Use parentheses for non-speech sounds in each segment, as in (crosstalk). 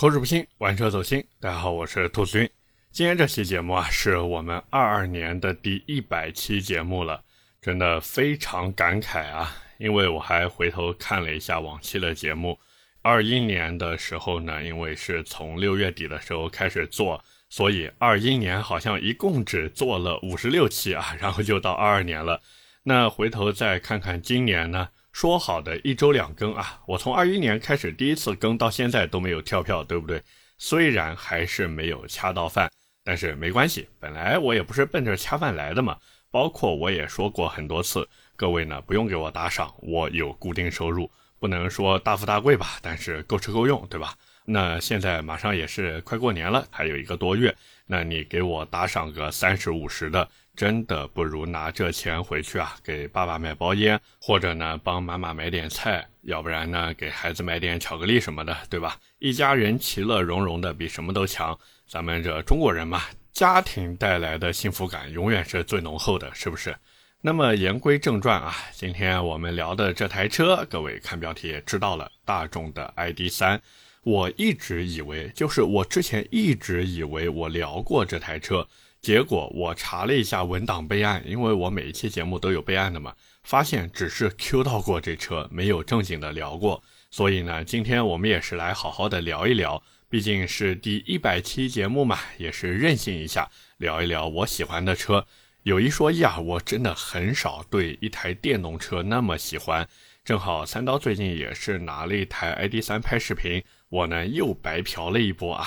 口齿不清，玩车走心。大家好，我是兔子君。今天这期节目啊，是我们二二年的第一百期节目了，真的非常感慨啊！因为我还回头看了一下往期的节目，二一年的时候呢，因为是从六月底的时候开始做，所以二一年好像一共只做了五十六期啊，然后就到二二年了。那回头再看看今年呢？说好的一周两更啊，我从二一年开始第一次更到现在都没有跳票，对不对？虽然还是没有掐到饭，但是没关系，本来我也不是奔着掐饭来的嘛。包括我也说过很多次，各位呢不用给我打赏，我有固定收入，不能说大富大贵吧，但是够吃够用，对吧？那现在马上也是快过年了，还有一个多月，那你给我打赏个三十五十的。真的不如拿这钱回去啊，给爸爸买包烟，或者呢帮妈妈买点菜，要不然呢给孩子买点巧克力什么的，对吧？一家人其乐融融的比什么都强。咱们这中国人嘛，家庭带来的幸福感永远是最浓厚的，是不是？那么言归正传啊，今天我们聊的这台车，各位看标题也知道了，大众的 ID.3。我一直以为，就是我之前一直以为我聊过这台车。结果我查了一下文档备案，因为我每一期节目都有备案的嘛，发现只是 Q 到过这车，没有正经的聊过。所以呢，今天我们也是来好好的聊一聊，毕竟是第一百期节目嘛，也是任性一下，聊一聊我喜欢的车。有一说一啊，我真的很少对一台电动车那么喜欢。正好三刀最近也是拿了一台 ID.3 拍视频，我呢又白嫖了一波啊。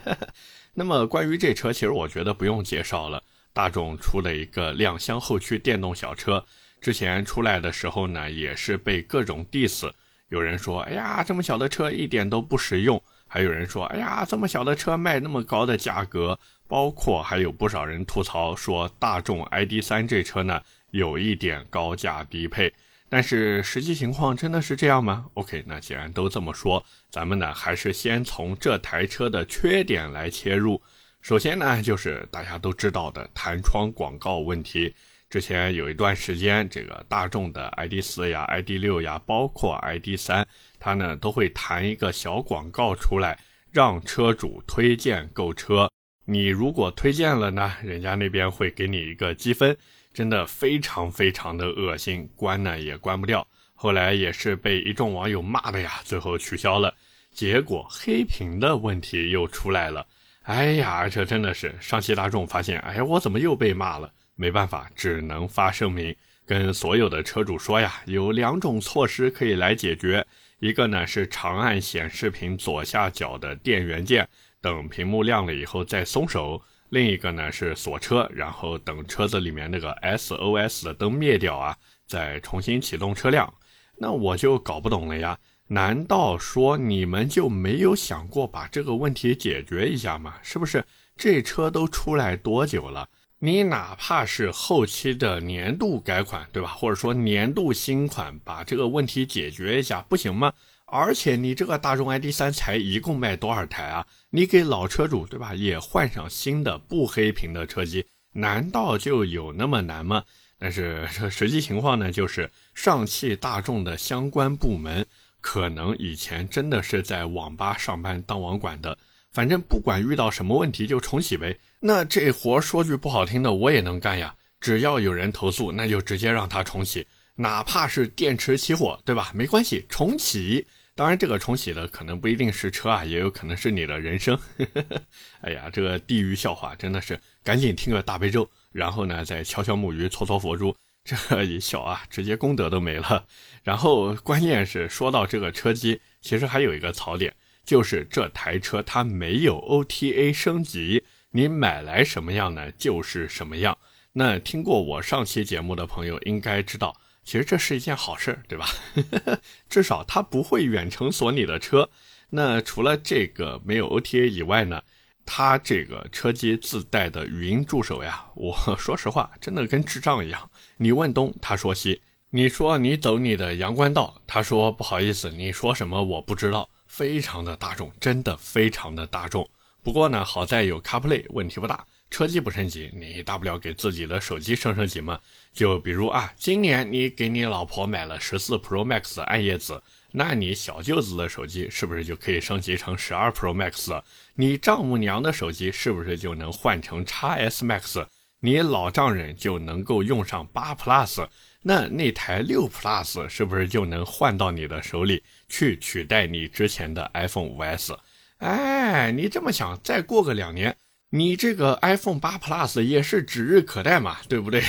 (laughs) 那么关于这车，其实我觉得不用介绍了。大众出了一个两厢后驱电动小车，之前出来的时候呢，也是被各种 diss。有人说：“哎呀，这么小的车一点都不实用。”还有人说：“哎呀，这么小的车卖那么高的价格。”包括还有不少人吐槽说，大众 ID.3 这车呢，有一点高价低配。但是实际情况真的是这样吗？OK，那既然都这么说，咱们呢还是先从这台车的缺点来切入。首先呢，就是大家都知道的弹窗广告问题。之前有一段时间，这个大众的 ID.4 呀、ID.6 呀，包括 ID.3，它呢都会弹一个小广告出来，让车主推荐购车。你如果推荐了呢，人家那边会给你一个积分。真的非常非常的恶心，关呢也关不掉。后来也是被一众网友骂的呀，最后取消了。结果黑屏的问题又出来了。哎呀，这真的是上汽大众发现，哎呀，我怎么又被骂了？没办法，只能发声明，跟所有的车主说呀，有两种措施可以来解决。一个呢是长按显示屏左下角的电源键，等屏幕亮了以后再松手。另一个呢是锁车，然后等车子里面那个 SOS 的灯灭掉啊，再重新启动车辆。那我就搞不懂了呀，难道说你们就没有想过把这个问题解决一下吗？是不是？这车都出来多久了？你哪怕是后期的年度改款，对吧？或者说年度新款，把这个问题解决一下，不行吗？而且你这个大众 ID.3 才一共卖多少台啊？你给老车主对吧，也换上新的不黑屏的车机，难道就有那么难吗？但是这实际情况呢，就是上汽大众的相关部门可能以前真的是在网吧上班当网管的，反正不管遇到什么问题就重启呗。那这活说句不好听的，我也能干呀，只要有人投诉，那就直接让他重启，哪怕是电池起火，对吧？没关系，重启。当然，这个重启的可能不一定是车啊，也有可能是你的人生。(laughs) 哎呀，这个地狱笑话真的是，赶紧听个大悲咒，然后呢再敲敲木鱼，搓搓佛珠，这一笑啊，直接功德都没了。然后关键是说到这个车机，其实还有一个槽点，就是这台车它没有 OTA 升级，你买来什么样呢，就是什么样。那听过我上期节目的朋友应该知道。其实这是一件好事，对吧？(laughs) 至少它不会远程锁你的车。那除了这个没有 OTA 以外呢，它这个车机自带的语音助手呀，我 (laughs) 说实话，真的跟智障一样。你问东，他说西；你说你走你的阳关道，他说不好意思，你说什么我不知道。非常的大众，真的非常的大众。不过呢，好在有 CarPlay，问题不大。车机不升级，你大不了给自己的手机升升级嘛。就比如啊，今年你给你老婆买了十四 Pro Max 暗夜紫，那你小舅子的手机是不是就可以升级成十二 Pro Max？你丈母娘的手机是不是就能换成 x S Max？你老丈人就能够用上八 Plus？那那台六 Plus 是不是就能换到你的手里去取代你之前的 iPhone 五 S？哎，你这么想，再过个两年，你这个 iPhone 八 Plus 也是指日可待嘛，对不对？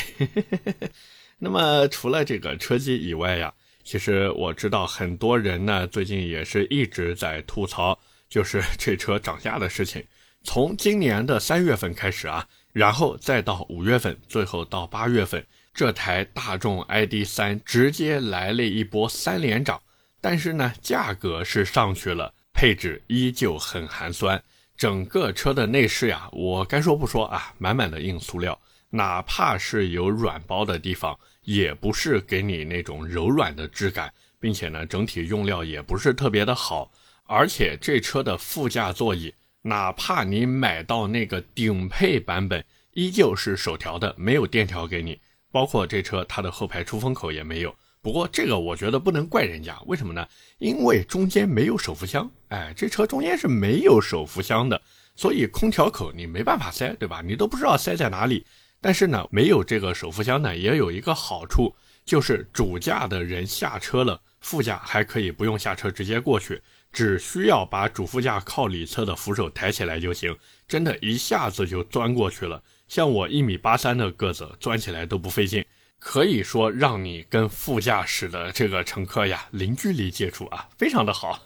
(laughs) 那么除了这个车机以外呀，其实我知道很多人呢最近也是一直在吐槽，就是 (laughs) 这车涨价的事情。从今年的三月份开始啊，然后再到五月份，最后到八月份。这台大众 ID.3 直接来了一波三连涨，但是呢，价格是上去了，配置依旧很寒酸。整个车的内饰呀，我该说不说啊，满满的硬塑料，哪怕是有软包的地方，也不是给你那种柔软的质感，并且呢，整体用料也不是特别的好。而且这车的副驾座椅，哪怕你买到那个顶配版本，依旧是手调的，没有电调给你。包括这车，它的后排出风口也没有。不过这个我觉得不能怪人家，为什么呢？因为中间没有手扶箱，哎，这车中间是没有手扶箱的，所以空调口你没办法塞，对吧？你都不知道塞在哪里。但是呢，没有这个手扶箱呢，也有一个好处，就是主驾的人下车了，副驾还可以不用下车直接过去，只需要把主副驾靠里侧的扶手抬起来就行，真的一下子就钻过去了。像我一米八三的个子，钻起来都不费劲，可以说让你跟副驾驶的这个乘客呀零距离接触啊，(laughs) 非常的好。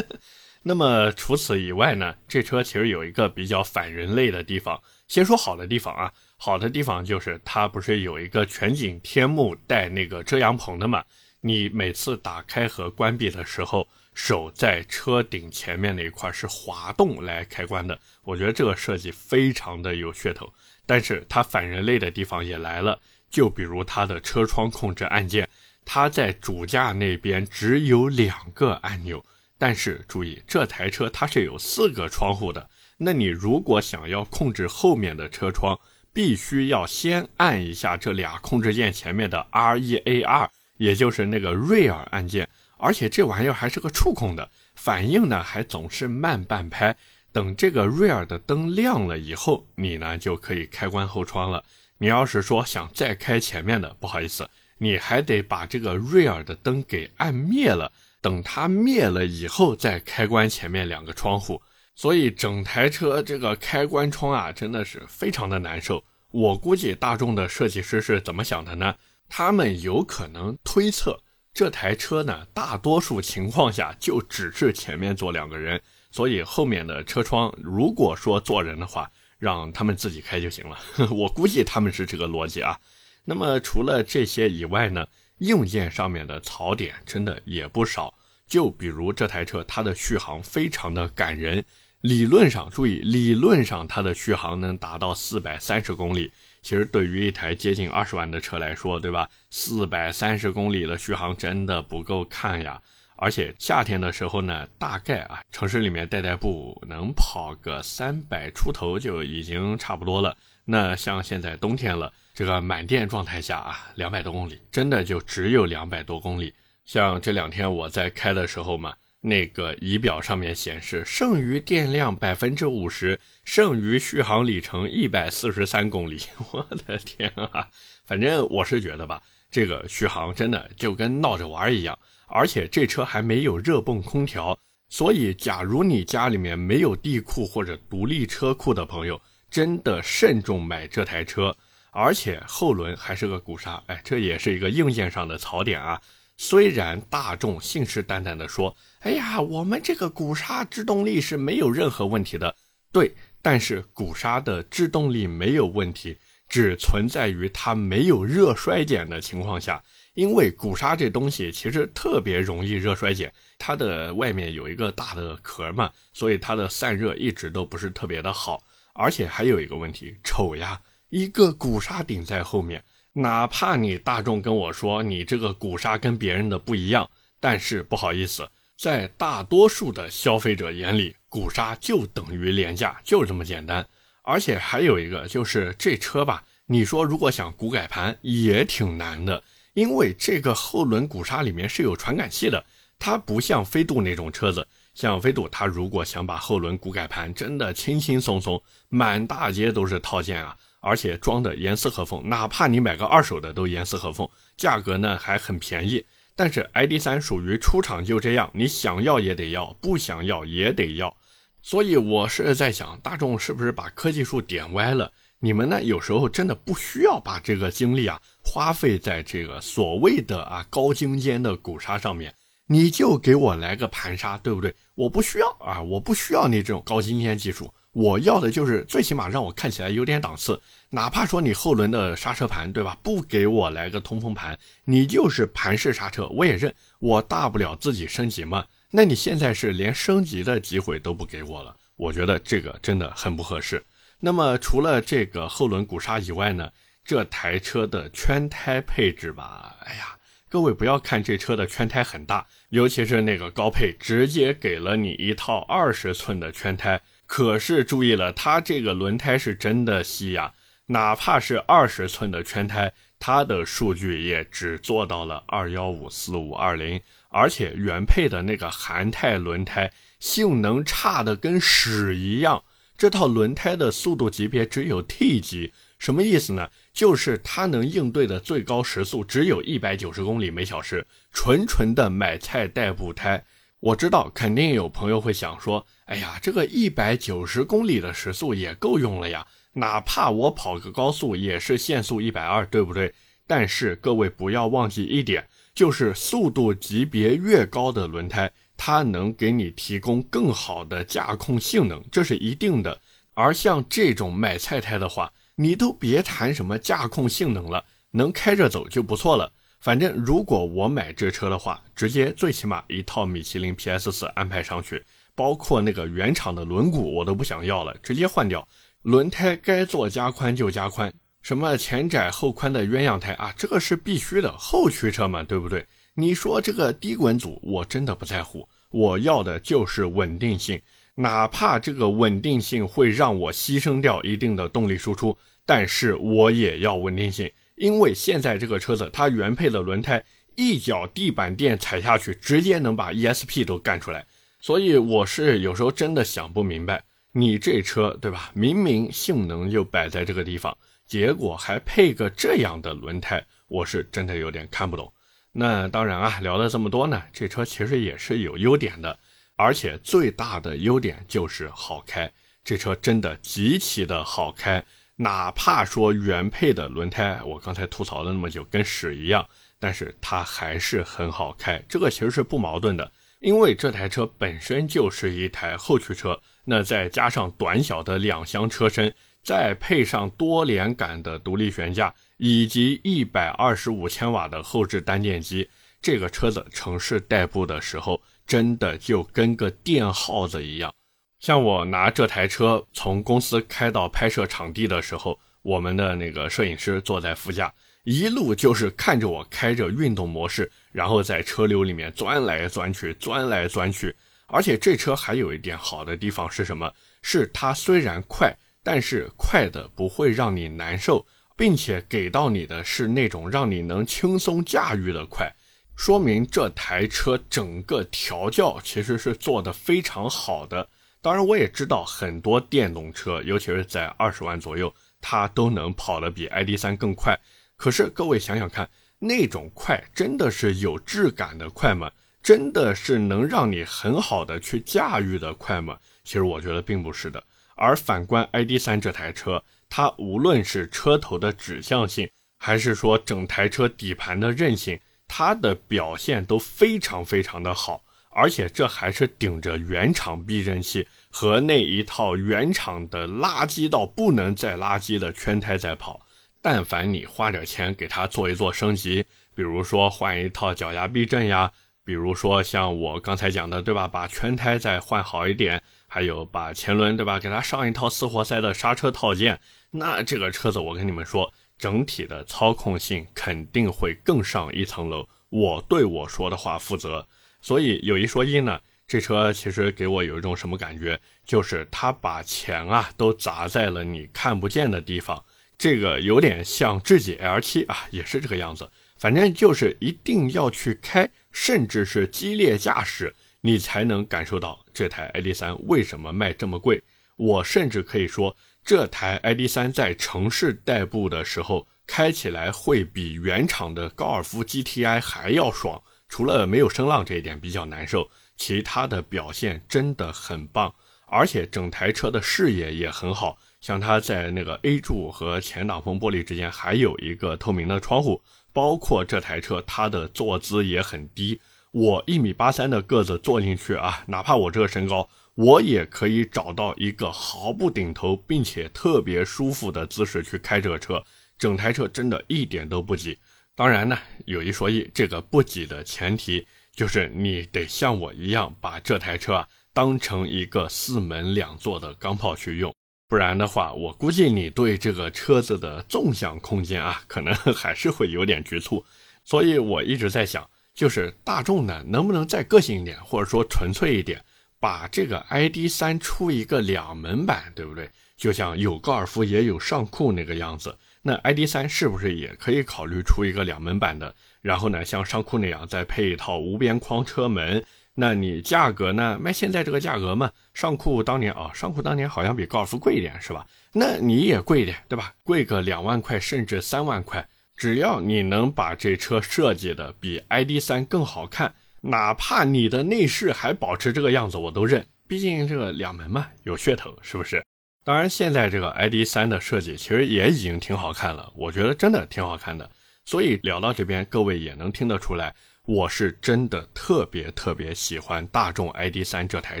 (laughs) 那么除此以外呢，这车其实有一个比较反人类的地方。先说好的地方啊，好的地方就是它不是有一个全景天幕带那个遮阳棚的嘛？你每次打开和关闭的时候，手在车顶前面那一块是滑动来开关的。我觉得这个设计非常的有噱头。但是它反人类的地方也来了，就比如它的车窗控制按键，它在主驾那边只有两个按钮，但是注意这台车它是有四个窗户的，那你如果想要控制后面的车窗，必须要先按一下这俩控制键前面的 R E A R，也就是那个瑞尔按键，而且这玩意儿还是个触控的，反应呢还总是慢半拍。等这个瑞尔的灯亮了以后，你呢就可以开关后窗了。你要是说想再开前面的，不好意思，你还得把这个瑞尔的灯给按灭了。等它灭了以后，再开关前面两个窗户。所以整台车这个开关窗啊，真的是非常的难受。我估计大众的设计师是怎么想的呢？他们有可能推测这台车呢，大多数情况下就只是前面坐两个人。所以后面的车窗，如果说坐人的话，让他们自己开就行了。(laughs) 我估计他们是这个逻辑啊。那么除了这些以外呢，硬件上面的槽点真的也不少。就比如这台车，它的续航非常的感人。理论上，注意，理论上它的续航能达到四百三十公里。其实对于一台接近二十万的车来说，对吧？四百三十公里的续航真的不够看呀。而且夏天的时候呢，大概啊，城市里面代代步能跑个三百出头就已经差不多了。那像现在冬天了，这个满电状态下啊，两百多公里真的就只有两百多公里。像这两天我在开的时候嘛，那个仪表上面显示剩余电量百分之五十，剩余续航里程一百四十三公里。(laughs) 我的天啊！反正我是觉得吧，这个续航真的就跟闹着玩一样。而且这车还没有热泵空调，所以假如你家里面没有地库或者独立车库的朋友，真的慎重买这台车。而且后轮还是个鼓刹，哎，这也是一个硬件上的槽点啊。虽然大众信誓旦旦的说，哎呀，我们这个鼓刹制动力是没有任何问题的，对，但是鼓刹的制动力没有问题，只存在于它没有热衰减的情况下。因为鼓刹这东西其实特别容易热衰减，它的外面有一个大的壳嘛，所以它的散热一直都不是特别的好。而且还有一个问题，丑呀，一个鼓刹顶在后面，哪怕你大众跟我说你这个鼓刹跟别人的不一样，但是不好意思，在大多数的消费者眼里，鼓刹就等于廉价，就这么简单。而且还有一个就是这车吧，你说如果想鼓改盘也挺难的。因为这个后轮鼓刹里面是有传感器的，它不像飞度那种车子，像飞度，它如果想把后轮鼓改盘，真的轻轻松松，满大街都是套件啊，而且装的严丝合缝，哪怕你买个二手的都严丝合缝，价格呢还很便宜。但是 ID.3 属于出厂就这样，你想要也得要，不想要也得要。所以我是在想，大众是不是把科技树点歪了？你们呢？有时候真的不需要把这个精力啊花费在这个所谓的啊高精尖的鼓刹上面，你就给我来个盘刹，对不对？我不需要啊，我不需要你这种高精尖技术，我要的就是最起码让我看起来有点档次。哪怕说你后轮的刹车盘，对吧？不给我来个通风盘，你就是盘式刹车，我也认。我大不了自己升级嘛。那你现在是连升级的机会都不给我了，我觉得这个真的很不合适。那么除了这个后轮鼓刹以外呢，这台车的圈胎配置吧，哎呀，各位不要看这车的圈胎很大，尤其是那个高配，直接给了你一套二十寸的圈胎。可是注意了，它这个轮胎是真的细呀，哪怕是二十寸的圈胎，它的数据也只做到了二幺五四五二零，而且原配的那个韩泰轮胎性能差的跟屎一样。这套轮胎的速度级别只有 T 级，什么意思呢？就是它能应对的最高时速只有一百九十公里每小时，纯纯的买菜代步胎。我知道肯定有朋友会想说，哎呀，这个一百九十公里的时速也够用了呀，哪怕我跑个高速也是限速一百二，对不对？但是各位不要忘记一点，就是速度级别越高的轮胎。它能给你提供更好的驾控性能，这是一定的。而像这种买菜胎的话，你都别谈什么驾控性能了，能开着走就不错了。反正如果我买这车的话，直接最起码一套米其林 PS 四安排上去，包括那个原厂的轮毂我都不想要了，直接换掉。轮胎该做加宽就加宽，什么前窄后宽的鸳鸯胎啊，这个是必须的，后驱车嘛，对不对？你说这个低滚阻，我真的不在乎，我要的就是稳定性，哪怕这个稳定性会让我牺牲掉一定的动力输出，但是我也要稳定性，因为现在这个车子它原配的轮胎，一脚地板垫踩下去，直接能把 ESP 都干出来，所以我是有时候真的想不明白，你这车对吧？明明性能就摆在这个地方，结果还配个这样的轮胎，我是真的有点看不懂。那当然啊，聊了这么多呢，这车其实也是有优点的，而且最大的优点就是好开。这车真的极其的好开，哪怕说原配的轮胎，我刚才吐槽了那么久跟屎一样，但是它还是很好开。这个其实是不矛盾的，因为这台车本身就是一台后驱车，那再加上短小的两厢车身，再配上多连杆的独立悬架。以及一百二十五千瓦的后置单电机，这个车子城市代步的时候，真的就跟个电耗子一样。像我拿这台车从公司开到拍摄场地的时候，我们的那个摄影师坐在副驾，一路就是看着我开着运动模式，然后在车流里面钻来钻去，钻来钻去。而且这车还有一点好的地方是什么？是它虽然快，但是快的不会让你难受。并且给到你的是那种让你能轻松驾驭的快，说明这台车整个调教其实是做的非常好的。当然，我也知道很多电动车，尤其是在二十万左右，它都能跑得比 ID.3 更快。可是各位想想看，那种快真的是有质感的快吗？真的是能让你很好的去驾驭的快吗？其实我觉得并不是的。而反观 ID.3 这台车。它无论是车头的指向性，还是说整台车底盘的韧性，它的表现都非常非常的好，而且这还是顶着原厂避震器和那一套原厂的垃圾到不能再垃圾的圈胎在跑。但凡你花点钱给它做一做升级，比如说换一套脚牙避震呀，比如说像我刚才讲的，对吧？把圈胎再换好一点，还有把前轮，对吧？给它上一套四活塞的刹车套件。那这个车子，我跟你们说，整体的操控性肯定会更上一层楼。我对我说的话负责，所以有一说一呢，这车其实给我有一种什么感觉，就是它把钱啊都砸在了你看不见的地方。这个有点像智己 L7 啊，也是这个样子。反正就是一定要去开，甚至是激烈驾驶，你才能感受到这台 ID.3 为什么卖这么贵。我甚至可以说，这台 ID.3 在城市代步的时候开起来会比原厂的高尔夫 GTI 还要爽。除了没有声浪这一点比较难受，其他的表现真的很棒，而且整台车的视野也很好。像它在那个 A 柱和前挡风玻璃之间还有一个透明的窗户，包括这台车它的坐姿也很低，我一米八三的个子坐进去啊，哪怕我这个身高，我也可以找到一个毫不顶头并且特别舒服的姿势去开这个车，整台车真的一点都不挤。当然呢，有一说一，这个不挤的前提就是你得像我一样把这台车啊当成一个四门两座的钢炮去用。不然的话，我估计你对这个车子的纵向空间啊，可能还是会有点局促。所以我一直在想，就是大众呢，能不能再个性一点，或者说纯粹一点，把这个 ID.3 出一个两门版，对不对？就像有高尔夫也有尚酷那个样子，那 ID.3 是不是也可以考虑出一个两门版的？然后呢，像尚酷那样再配一套无边框车门？那你价格呢？卖现在这个价格嘛？尚酷当年啊，尚酷当年好像比高尔夫贵一点，是吧？那你也贵一点，对吧？贵个两万块，甚至三万块，只要你能把这车设计的比 ID.3 更好看，哪怕你的内饰还保持这个样子，我都认。毕竟这个两门嘛，有噱头，是不是？当然，现在这个 ID.3 的设计其实也已经挺好看了，我觉得真的挺好看的。所以聊到这边，各位也能听得出来。我是真的特别特别喜欢大众 ID.3 这台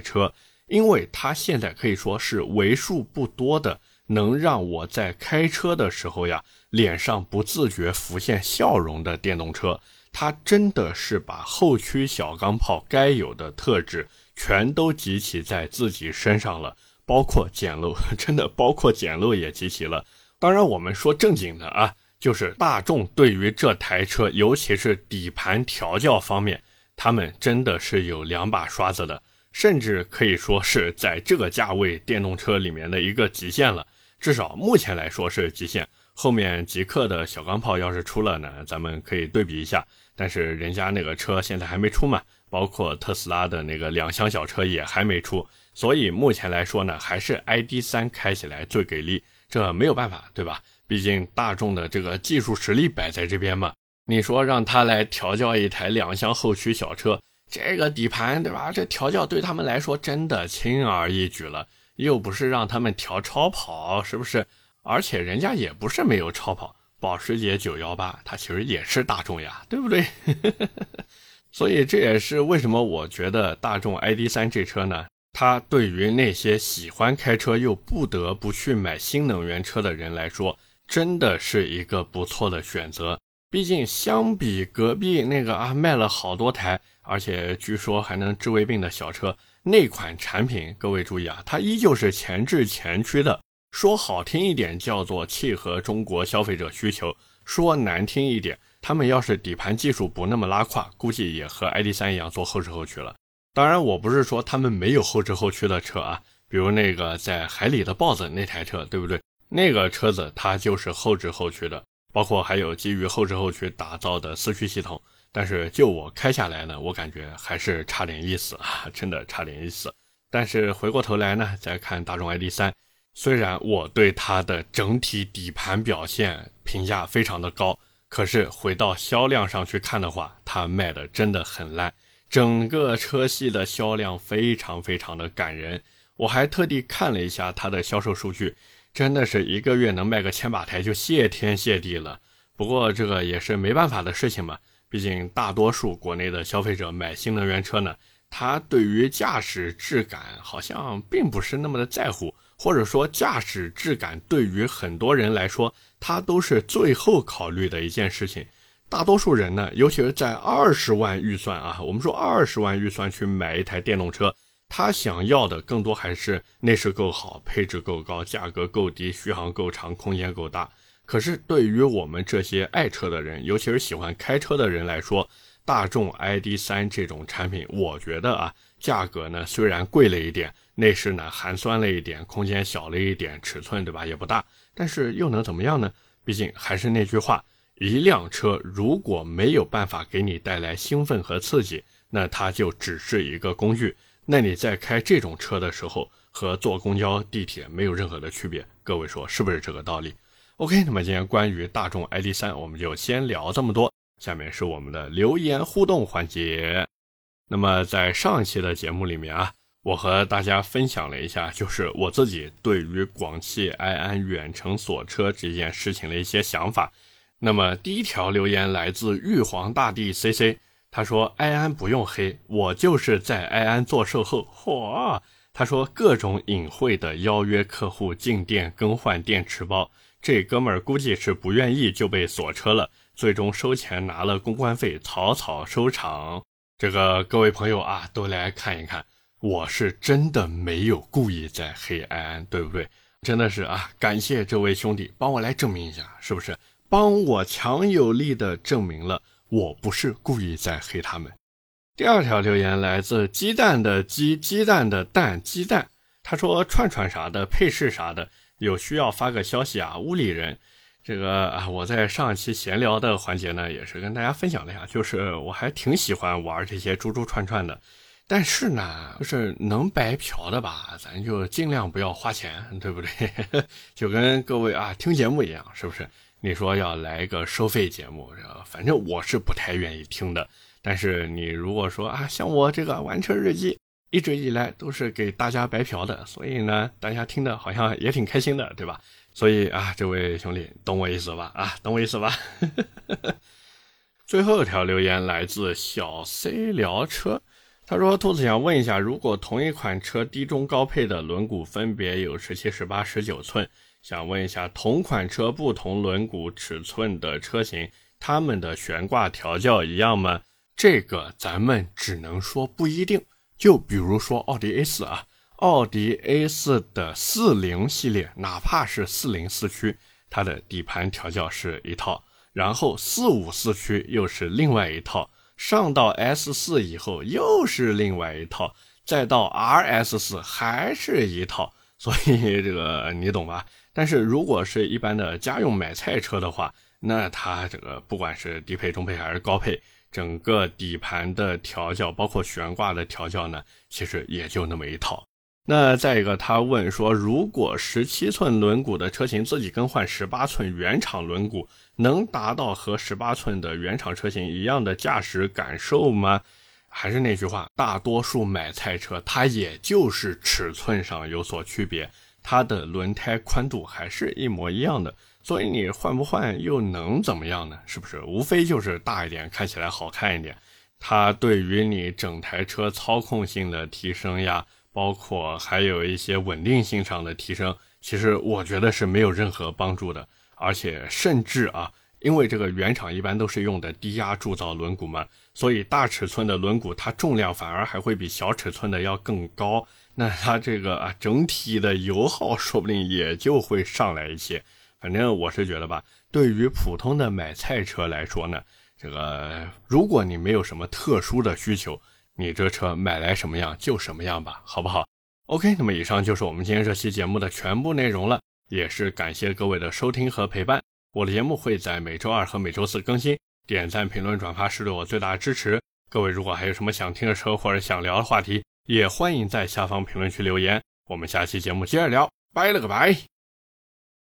车，因为它现在可以说是为数不多的能让我在开车的时候呀，脸上不自觉浮现笑容的电动车。它真的是把后驱小钢炮该有的特质全都集齐在自己身上了，包括简陋，(laughs) 真的包括简陋也集齐了。当然，我们说正经的啊。就是大众对于这台车，尤其是底盘调教方面，他们真的是有两把刷子的，甚至可以说是在这个价位电动车里面的一个极限了。至少目前来说是极限。后面极客的小钢炮要是出了呢，咱们可以对比一下。但是人家那个车现在还没出嘛，包括特斯拉的那个两厢小车也还没出，所以目前来说呢，还是 ID.3 开起来最给力。这没有办法，对吧？毕竟大众的这个技术实力摆在这边嘛，你说让他来调教一台两厢后驱小车，这个底盘对吧？这调教对他们来说真的轻而易举了，又不是让他们调超跑，是不是？而且人家也不是没有超跑，保时捷918它其实也是大众呀，对不对？(laughs) 所以这也是为什么我觉得大众 ID.3 这车呢，它对于那些喜欢开车又不得不去买新能源车的人来说。真的是一个不错的选择，毕竟相比隔壁那个啊卖了好多台，而且据说还能治胃病的小车，那款产品，各位注意啊，它依旧是前置前驱的。说好听一点叫做契合中国消费者需求，说难听一点，他们要是底盘技术不那么拉胯，估计也和 ID.3 一样做后置后驱了。当然，我不是说他们没有后置后驱的车啊，比如那个在海里的豹子那台车，对不对？那个车子它就是后置后驱的，包括还有基于后置后驱打造的四驱系统。但是就我开下来呢，我感觉还是差点意思啊，真的差点意思。但是回过头来呢，再看大众 ID.3，虽然我对它的整体底盘表现评价非常的高，可是回到销量上去看的话，它卖的真的很烂。整个车系的销量非常非常的感人，我还特地看了一下它的销售数据。真的是一个月能卖个千把台就谢天谢地了。不过这个也是没办法的事情嘛，毕竟大多数国内的消费者买新能源车呢，他对于驾驶质感好像并不是那么的在乎，或者说驾驶质感对于很多人来说，它都是最后考虑的一件事情。大多数人呢，尤其是在二十万预算啊，我们说二十万预算去买一台电动车。他想要的更多还是内饰够好、配置够高、价格够低、续航够长、空间够大。可是对于我们这些爱车的人，尤其是喜欢开车的人来说，大众 ID.3 这种产品，我觉得啊，价格呢虽然贵了一点，内饰呢寒酸了一点，空间小了一点，尺寸对吧也不大，但是又能怎么样呢？毕竟还是那句话，一辆车如果没有办法给你带来兴奋和刺激，那它就只是一个工具。那你在开这种车的时候，和坐公交、地铁没有任何的区别。各位说是不是这个道理？OK，那么今天关于大众 ID 三，我们就先聊这么多。下面是我们的留言互动环节。那么在上一期的节目里面啊。我和大家分享了一下，就是我自己对于广汽埃安远程锁车这件事情的一些想法。那么第一条留言来自玉皇大帝 C C，他说埃安不用黑，我就是在埃安做售后。嚯，他说各种隐晦的邀约客户进店更换电池包，这哥们儿估计是不愿意就被锁车了，最终收钱拿了公关费，草草收场。这个各位朋友啊，都来看一看。我是真的没有故意在黑安安，对不对？真的是啊，感谢这位兄弟帮我来证明一下，是不是？帮我强有力的证明了我不是故意在黑他们。第二条留言来自鸡蛋的鸡，鸡蛋的蛋，鸡蛋。他说串串啥的，配饰啥的，有需要发个消息啊。屋里人，这个啊，我在上一期闲聊的环节呢，也是跟大家分享了一下，就是我还挺喜欢玩这些珠珠串串的。但是呢，就是能白嫖的吧，咱就尽量不要花钱，对不对？(laughs) 就跟各位啊听节目一样，是不是？你说要来个收费节目，反正我是不太愿意听的。但是你如果说啊，像我这个玩车日记，一直以来都是给大家白嫖的，所以呢，大家听的好像也挺开心的，对吧？所以啊，这位兄弟，懂我意思吧？啊，懂我意思吧？(laughs) 最后一条留言来自小 C 聊车。他说：“兔子想问一下，如果同一款车低中高配的轮毂分别有十七、十八、十九寸，想问一下，同款车不同轮毂尺寸的车型，它们的悬挂调教一样吗？这个咱们只能说不一定。就比如说奥迪 A4 啊，奥迪 A4 的四零系列，哪怕是四零四驱，它的底盘调教是一套，然后四五四驱又是另外一套。”上到 S 四以后又是另外一套，再到 RS 四还是一套，所以这个你懂吧？但是如果是一般的家用买菜车的话，那它这个不管是低配、中配还是高配，整个底盘的调教，包括悬挂的调教呢，其实也就那么一套。那再一个，他问说，如果十七寸轮毂的车型自己更换十八寸原厂轮毂，能达到和十八寸的原厂车型一样的驾驶感受吗？还是那句话，大多数买菜车它也就是尺寸上有所区别，它的轮胎宽度还是一模一样的，所以你换不换又能怎么样呢？是不是？无非就是大一点，看起来好看一点，它对于你整台车操控性的提升呀。包括还有一些稳定性上的提升，其实我觉得是没有任何帮助的，而且甚至啊，因为这个原厂一般都是用的低压铸造轮毂嘛，所以大尺寸的轮毂它重量反而还会比小尺寸的要更高，那它这个啊整体的油耗说不定也就会上来一些。反正我是觉得吧，对于普通的买菜车来说呢，这个如果你没有什么特殊的需求。你这车买来什么样就什么样吧，好不好？OK，那么以上就是我们今天这期节目的全部内容了，也是感谢各位的收听和陪伴。我的节目会在每周二和每周四更新，点赞、评论、转发是对我最大的支持。各位如果还有什么想听的车或者想聊的话题，也欢迎在下方评论区留言。我们下期节目接着聊，拜了个拜。